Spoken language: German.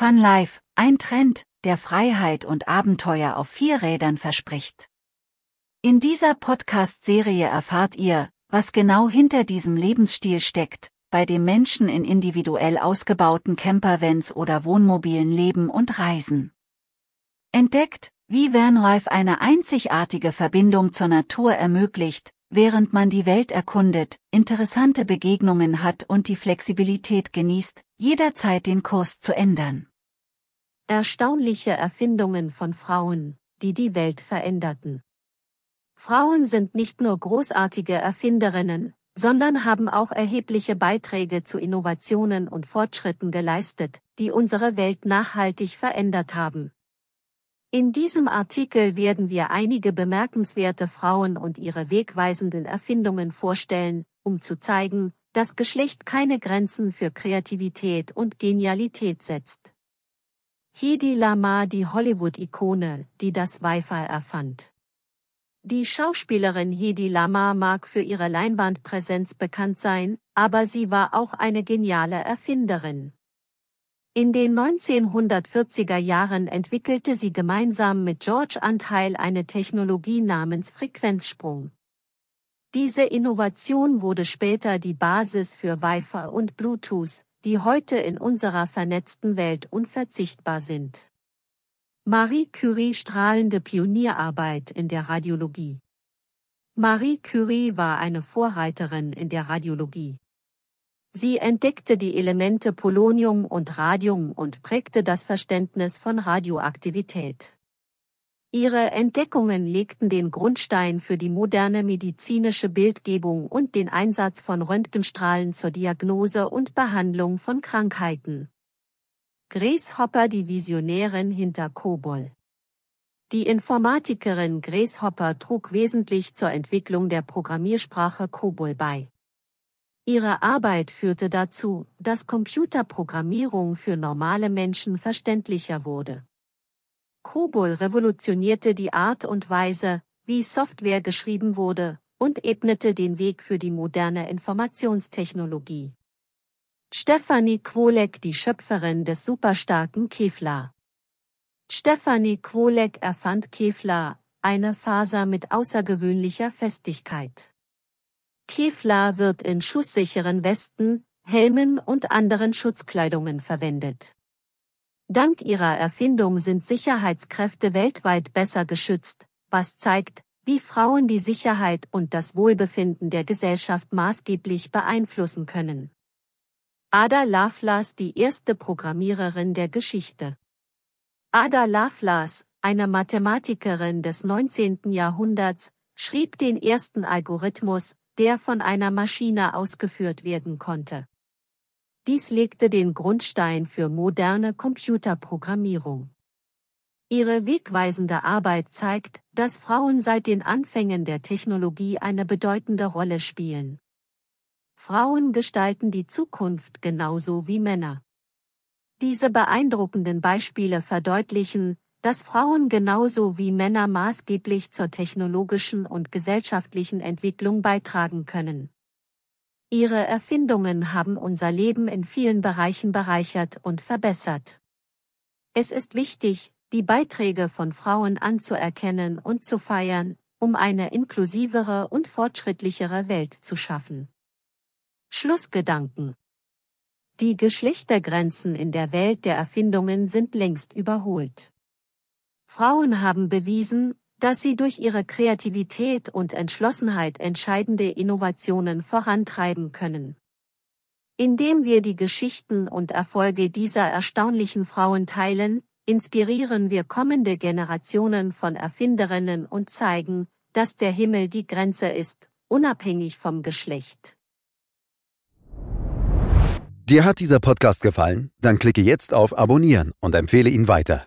Fun Life, ein Trend, der Freiheit und Abenteuer auf vier Rädern verspricht. In dieser Podcast-Serie erfahrt ihr, was genau hinter diesem Lebensstil steckt, bei dem Menschen in individuell ausgebauten Campervans oder Wohnmobilen leben und reisen. Entdeckt, wie Vanlife eine einzigartige Verbindung zur Natur ermöglicht, während man die Welt erkundet, interessante Begegnungen hat und die Flexibilität genießt, jederzeit den Kurs zu ändern. Erstaunliche Erfindungen von Frauen, die die Welt veränderten. Frauen sind nicht nur großartige Erfinderinnen, sondern haben auch erhebliche Beiträge zu Innovationen und Fortschritten geleistet, die unsere Welt nachhaltig verändert haben. In diesem Artikel werden wir einige bemerkenswerte Frauen und ihre wegweisenden Erfindungen vorstellen, um zu zeigen, dass Geschlecht keine Grenzen für Kreativität und Genialität setzt. Hedi Lamar die Hollywood-Ikone, die das Wi-Fi erfand. Die Schauspielerin Hedi Lamar mag für ihre Leinwandpräsenz bekannt sein, aber sie war auch eine geniale Erfinderin. In den 1940er Jahren entwickelte sie gemeinsam mit George Antheil eine Technologie namens Frequenzsprung. Diese Innovation wurde später die Basis für Wi-Fi und Bluetooth, die heute in unserer vernetzten Welt unverzichtbar sind. Marie Curie strahlende Pionierarbeit in der Radiologie. Marie Curie war eine Vorreiterin in der Radiologie. Sie entdeckte die Elemente Polonium und Radium und prägte das Verständnis von Radioaktivität. Ihre Entdeckungen legten den Grundstein für die moderne medizinische Bildgebung und den Einsatz von Röntgenstrahlen zur Diagnose und Behandlung von Krankheiten. Grace Hopper die Visionärin hinter COBOL. Die Informatikerin Grace Hopper trug wesentlich zur Entwicklung der Programmiersprache COBOL bei. Ihre Arbeit führte dazu, dass Computerprogrammierung für normale Menschen verständlicher wurde. COBOL revolutionierte die Art und Weise, wie Software geschrieben wurde, und ebnete den Weg für die moderne Informationstechnologie. Stephanie Kwolek die Schöpferin des superstarken Kevlar. Stephanie Kwolek erfand Kevlar, eine Faser mit außergewöhnlicher Festigkeit. Kevlar wird in schusssicheren Westen, Helmen und anderen Schutzkleidungen verwendet. Dank ihrer Erfindung sind Sicherheitskräfte weltweit besser geschützt, was zeigt, wie Frauen die Sicherheit und das Wohlbefinden der Gesellschaft maßgeblich beeinflussen können. Ada Lovelace die erste Programmiererin der Geschichte. Ada Lovelace, eine Mathematikerin des 19. Jahrhunderts, schrieb den ersten Algorithmus, der von einer Maschine ausgeführt werden konnte. Dies legte den Grundstein für moderne Computerprogrammierung. Ihre wegweisende Arbeit zeigt, dass Frauen seit den Anfängen der Technologie eine bedeutende Rolle spielen. Frauen gestalten die Zukunft genauso wie Männer. Diese beeindruckenden Beispiele verdeutlichen, dass Frauen genauso wie Männer maßgeblich zur technologischen und gesellschaftlichen Entwicklung beitragen können. Ihre Erfindungen haben unser Leben in vielen Bereichen bereichert und verbessert. Es ist wichtig, die Beiträge von Frauen anzuerkennen und zu feiern, um eine inklusivere und fortschrittlichere Welt zu schaffen. Schlussgedanken Die Geschlechtergrenzen in der Welt der Erfindungen sind längst überholt. Frauen haben bewiesen, dass sie durch ihre Kreativität und Entschlossenheit entscheidende Innovationen vorantreiben können. Indem wir die Geschichten und Erfolge dieser erstaunlichen Frauen teilen, inspirieren wir kommende Generationen von Erfinderinnen und zeigen, dass der Himmel die Grenze ist, unabhängig vom Geschlecht. Dir hat dieser Podcast gefallen? Dann klicke jetzt auf Abonnieren und empfehle ihn weiter.